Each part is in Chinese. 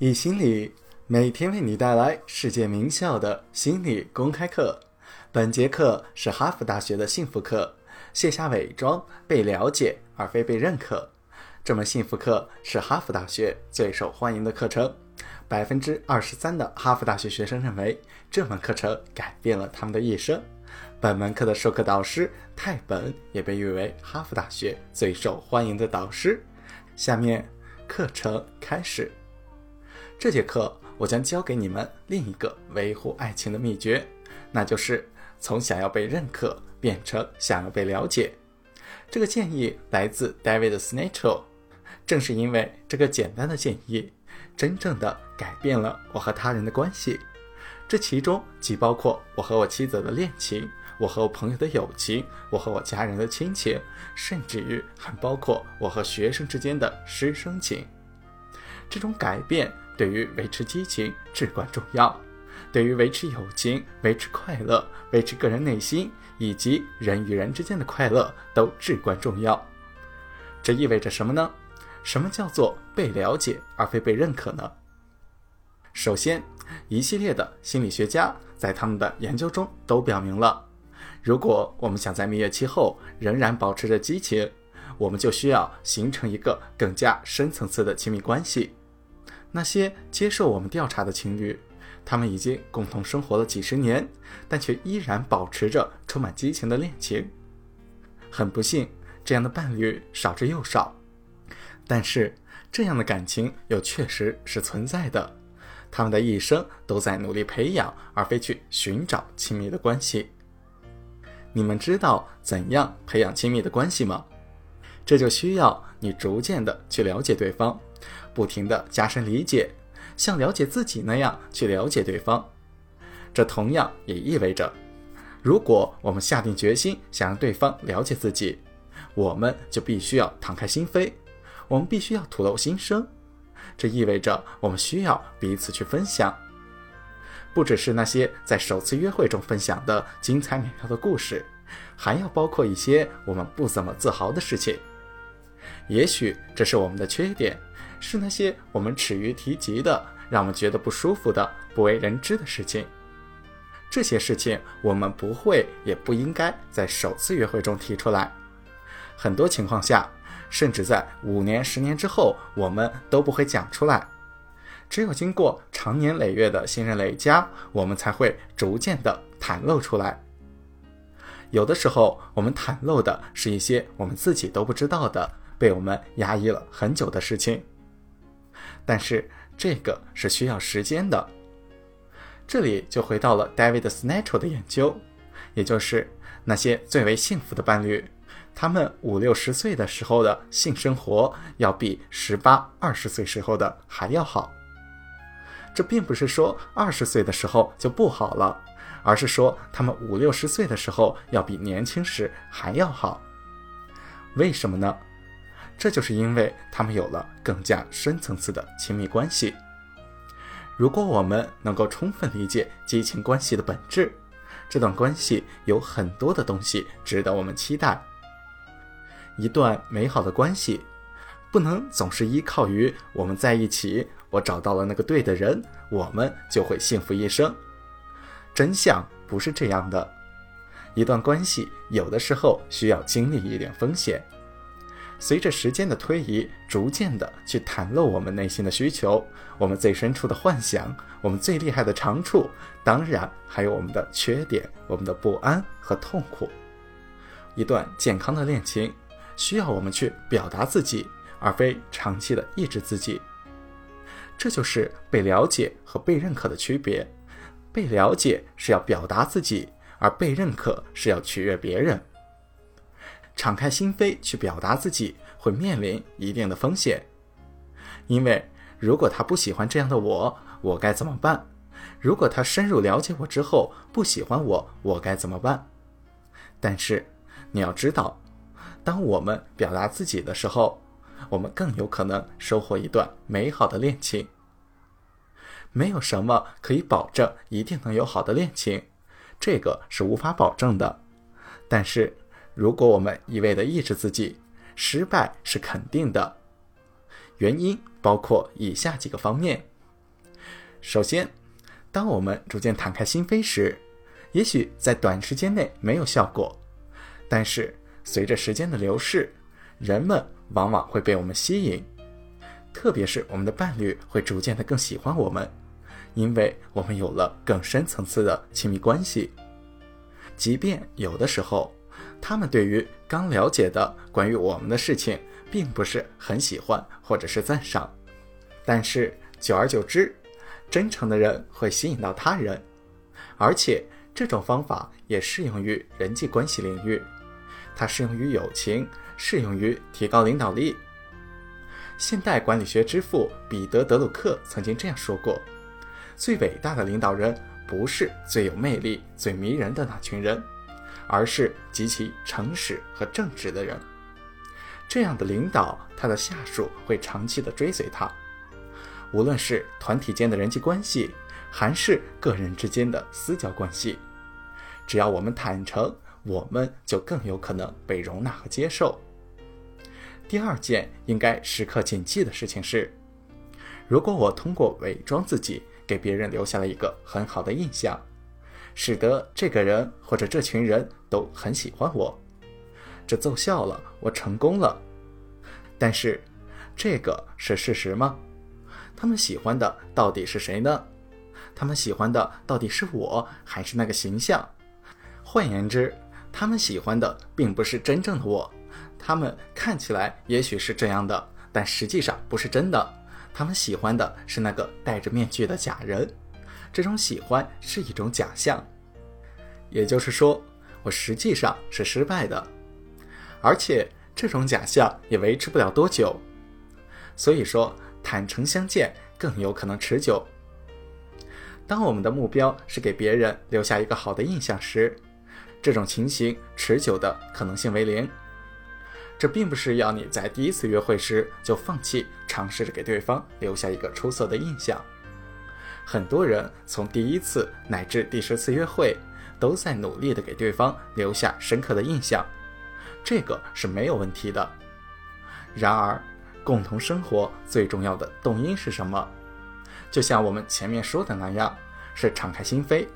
易心理每天为你带来世界名校的心理公开课。本节课是哈佛大学的幸福课，卸下伪装，被了解而非被认可。这门幸福课是哈佛大学最受欢迎的课程，百分之二十三的哈佛大学学生认为这门课程改变了他们的一生。本门课的授课导师泰本也被誉为哈佛大学最受欢迎的导师。下面课程开始。这节课我将教给你们另一个维护爱情的秘诀，那就是从想要被认可变成想要被了解。这个建议来自 David s n a t c h e 正是因为这个简单的建议，真正的改变了我和他人的关系。这其中既包括我和我妻子的恋情，我和我朋友的友情，我和我家人的亲情，甚至于还包括我和学生之间的师生情。这种改变。对于维持激情至关重要，对于维持友情、维持快乐、维持个人内心以及人与人之间的快乐都至关重要。这意味着什么呢？什么叫做被了解而非被认可呢？首先，一系列的心理学家在他们的研究中都表明了，如果我们想在蜜月期后仍然保持着激情，我们就需要形成一个更加深层次的亲密关系。那些接受我们调查的情侣，他们已经共同生活了几十年，但却依然保持着充满激情的恋情。很不幸，这样的伴侣少之又少。但是，这样的感情又确实是存在的。他们的一生都在努力培养，而非去寻找亲密的关系。你们知道怎样培养亲密的关系吗？这就需要你逐渐的去了解对方。不停地加深理解，像了解自己那样去了解对方。这同样也意味着，如果我们下定决心想让对方了解自己，我们就必须要敞开心扉，我们必须要吐露心声。这意味着我们需要彼此去分享，不只是那些在首次约会中分享的精彩美妙的故事，还要包括一些我们不怎么自豪的事情。也许这是我们的缺点。是那些我们耻于提及的、让我们觉得不舒服的、不为人知的事情。这些事情我们不会也不应该在首次约会中提出来。很多情况下，甚至在五年、十年之后，我们都不会讲出来。只有经过长年累月的信任累加，我们才会逐渐的袒露出来。有的时候，我们袒露的是一些我们自己都不知道的、被我们压抑了很久的事情。但是这个是需要时间的。这里就回到了 David s n a t c h e 的研究，也就是那些最为幸福的伴侣，他们五六十岁的时候的性生活要比十八二十岁时候的还要好。这并不是说二十岁的时候就不好了，而是说他们五六十岁的时候要比年轻时还要好。为什么呢？这就是因为他们有了更加深层次的亲密关系。如果我们能够充分理解激情关系的本质，这段关系有很多的东西值得我们期待。一段美好的关系，不能总是依靠于我们在一起，我找到了那个对的人，我们就会幸福一生。真相不是这样的。一段关系有的时候需要经历一点风险。随着时间的推移，逐渐的去袒露我们内心的需求，我们最深处的幻想，我们最厉害的长处，当然还有我们的缺点，我们的不安和痛苦。一段健康的恋情，需要我们去表达自己，而非长期的抑制自己。这就是被了解和被认可的区别。被了解是要表达自己，而被认可是要取悦别人。敞开心扉去表达自己，会面临一定的风险，因为如果他不喜欢这样的我，我该怎么办？如果他深入了解我之后不喜欢我，我该怎么办？但是你要知道，当我们表达自己的时候，我们更有可能收获一段美好的恋情。没有什么可以保证一定能有好的恋情，这个是无法保证的。但是。如果我们一味的抑制自己，失败是肯定的。原因包括以下几个方面：首先，当我们逐渐敞开心扉时，也许在短时间内没有效果，但是随着时间的流逝，人们往往会被我们吸引，特别是我们的伴侣会逐渐的更喜欢我们，因为我们有了更深层次的亲密关系。即便有的时候，他们对于刚了解的关于我们的事情，并不是很喜欢或者是赞赏，但是久而久之，真诚的人会吸引到他人，而且这种方法也适用于人际关系领域，它适用于友情，适用于提高领导力。现代管理学之父彼得·德鲁克曾经这样说过：“最伟大的领导人。”不是最有魅力、最迷人的那群人，而是极其诚实和正直的人。这样的领导，他的下属会长期的追随他。无论是团体间的人际关系，还是个人之间的私交关系，只要我们坦诚，我们就更有可能被容纳和接受。第二件应该时刻谨记的事情是：如果我通过伪装自己，给别人留下了一个很好的印象，使得这个人或者这群人都很喜欢我，这奏效了，我成功了。但是，这个是事实吗？他们喜欢的到底是谁呢？他们喜欢的到底是我，还是那个形象？换言之，他们喜欢的并不是真正的我，他们看起来也许是这样的，但实际上不是真的。他们喜欢的是那个戴着面具的假人，这种喜欢是一种假象，也就是说，我实际上是失败的，而且这种假象也维持不了多久。所以说，坦诚相见更有可能持久。当我们的目标是给别人留下一个好的印象时，这种情形持久的可能性为零。这并不是要你在第一次约会时就放弃尝试着给对方留下一个出色的印象。很多人从第一次乃至第十次约会，都在努力的给对方留下深刻的印象，这个是没有问题的。然而，共同生活最重要的动因是什么？就像我们前面说的那样，是敞开心扉。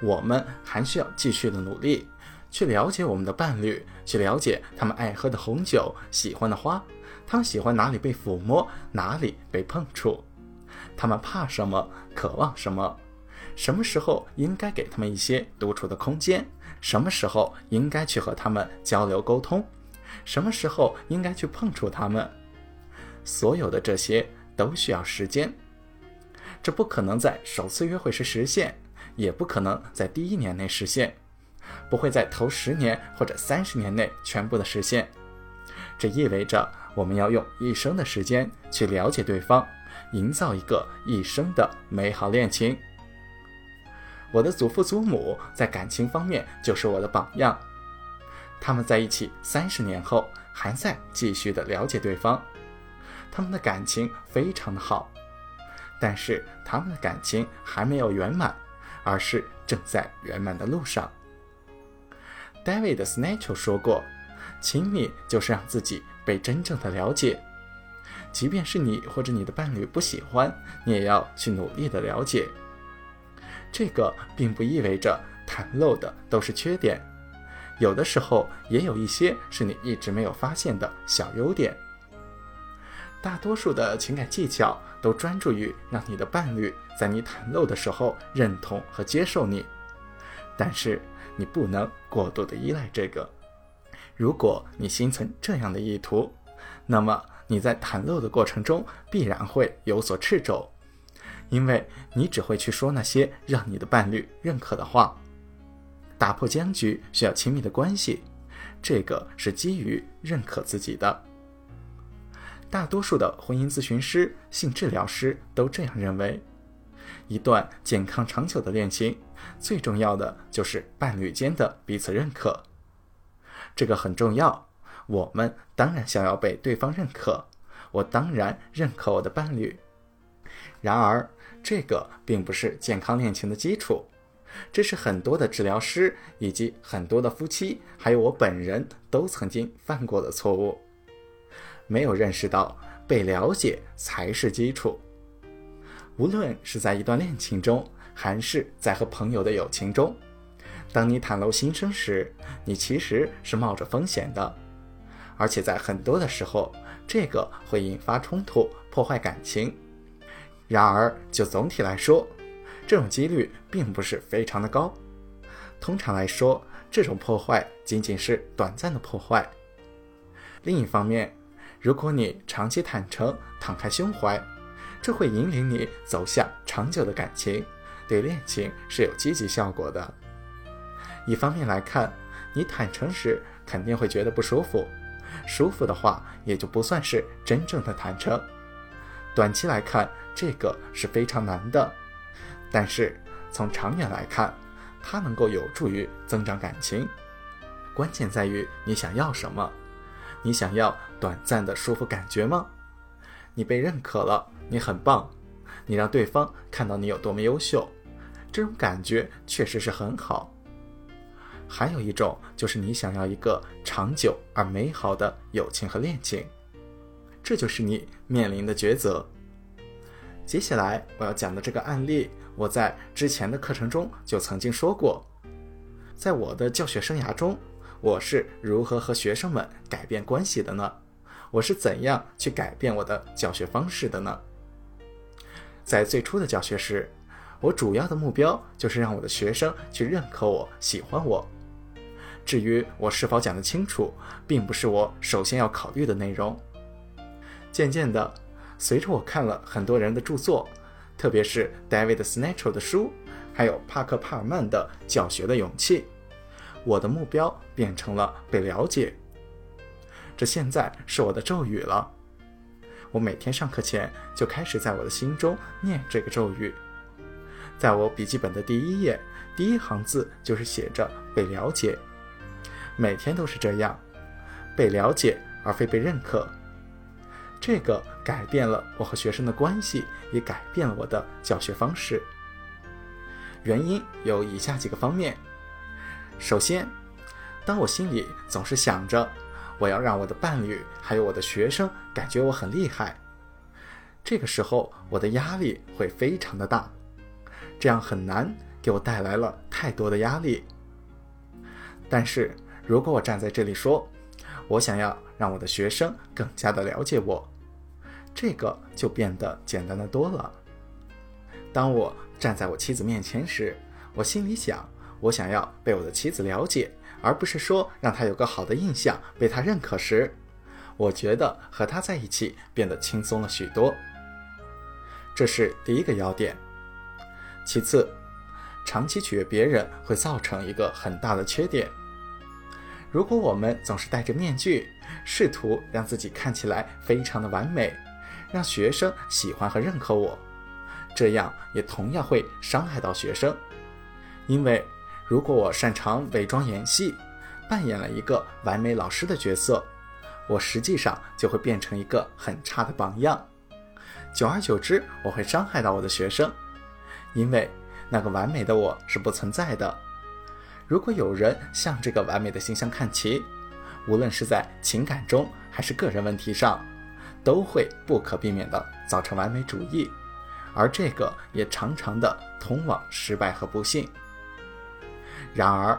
我们还需要继续的努力。去了解我们的伴侣，去了解他们爱喝的红酒、喜欢的花，他们喜欢哪里被抚摸，哪里被碰触，他们怕什么，渴望什么，什么时候应该给他们一些独处的空间，什么时候应该去和他们交流沟通，什么时候应该去碰触他们，所有的这些都需要时间，这不可能在首次约会时实现，也不可能在第一年内实现。不会在头十年或者三十年内全部的实现，这意味着我们要用一生的时间去了解对方，营造一个一生的美好恋情。我的祖父祖母在感情方面就是我的榜样，他们在一起三十年后还在继续的了解对方，他们的感情非常的好，但是他们的感情还没有圆满，而是正在圆满的路上。David s n a t c h e 说过：“亲密就是让自己被真正的了解，即便是你或者你的伴侣不喜欢，你也要去努力的了解。这个并不意味着袒露的都是缺点，有的时候也有一些是你一直没有发现的小优点。大多数的情感技巧都专注于让你的伴侣在你袒露的时候认同和接受你，但是。”你不能过度的依赖这个。如果你心存这样的意图，那么你在袒露的过程中必然会有所掣肘，因为你只会去说那些让你的伴侣认可的话。打破僵局需要亲密的关系，这个是基于认可自己的。大多数的婚姻咨询师、性治疗师都这样认为。一段健康长久的恋情，最重要的就是伴侣间的彼此认可，这个很重要。我们当然想要被对方认可，我当然认可我的伴侣。然而，这个并不是健康恋情的基础，这是很多的治疗师以及很多的夫妻，还有我本人都曾经犯过的错误，没有认识到被了解才是基础。无论是在一段恋情中，还是在和朋友的友情中，当你袒露心声时，你其实是冒着风险的，而且在很多的时候，这个会引发冲突，破坏感情。然而，就总体来说，这种几率并不是非常的高。通常来说，这种破坏仅仅是短暂的破坏。另一方面，如果你长期坦诚、敞开胸怀，这会引领你走向长久的感情，对恋情是有积极效果的。一方面来看，你坦诚时肯定会觉得不舒服，舒服的话也就不算是真正的坦诚。短期来看，这个是非常难的，但是从长远来看，它能够有助于增长感情。关键在于你想要什么？你想要短暂的舒服感觉吗？你被认可了。你很棒，你让对方看到你有多么优秀，这种感觉确实是很好。还有一种就是你想要一个长久而美好的友情和恋情，这就是你面临的抉择。接下来我要讲的这个案例，我在之前的课程中就曾经说过，在我的教学生涯中，我是如何和学生们改变关系的呢？我是怎样去改变我的教学方式的呢？在最初的教学时，我主要的目标就是让我的学生去认可我、喜欢我。至于我是否讲得清楚，并不是我首先要考虑的内容。渐渐的，随着我看了很多人的著作，特别是 David Snatcher 的书，还有帕克·帕尔曼的《教学的勇气》，我的目标变成了被了解。这现在是我的咒语了。我每天上课前就开始在我的心中念这个咒语，在我笔记本的第一页，第一行字就是写着“被了解”。每天都是这样，被了解而非被认可。这个改变了我和学生的关系，也改变了我的教学方式。原因有以下几个方面：首先，当我心里总是想着。我要让我的伴侣还有我的学生感觉我很厉害，这个时候我的压力会非常的大，这样很难给我带来了太多的压力。但是如果我站在这里说，我想要让我的学生更加的了解我，这个就变得简单的多了。当我站在我妻子面前时，我心里想，我想要被我的妻子了解。而不是说让他有个好的印象，被他认可时，我觉得和他在一起变得轻松了许多。这是第一个要点。其次，长期取悦别人会造成一个很大的缺点。如果我们总是戴着面具，试图让自己看起来非常的完美，让学生喜欢和认可我，这样也同样会伤害到学生，因为。如果我擅长伪装演戏，扮演了一个完美老师的角色，我实际上就会变成一个很差的榜样。久而久之，我会伤害到我的学生，因为那个完美的我是不存在的。如果有人向这个完美的形象看齐，无论是在情感中还是个人问题上，都会不可避免地造成完美主义，而这个也常常的通往失败和不幸。然而，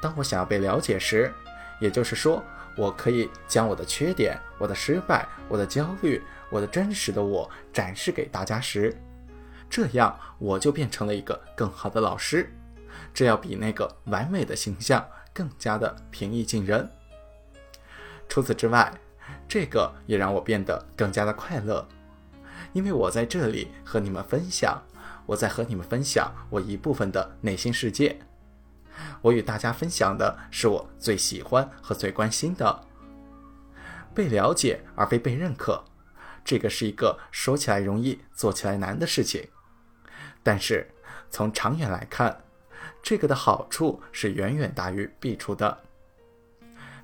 当我想要被了解时，也就是说，我可以将我的缺点、我的失败、我的焦虑、我的真实的我展示给大家时，这样我就变成了一个更好的老师。这要比那个完美的形象更加的平易近人。除此之外，这个也让我变得更加的快乐，因为我在这里和你们分享，我在和你们分享我一部分的内心世界。我与大家分享的是我最喜欢和最关心的，被了解而非被认可，这个是一个说起来容易做起来难的事情，但是从长远来看，这个的好处是远远大于弊处的。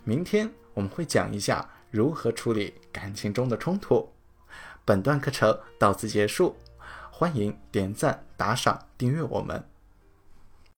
明天我们会讲一下如何处理感情中的冲突。本段课程到此结束，欢迎点赞、打赏、订阅我们。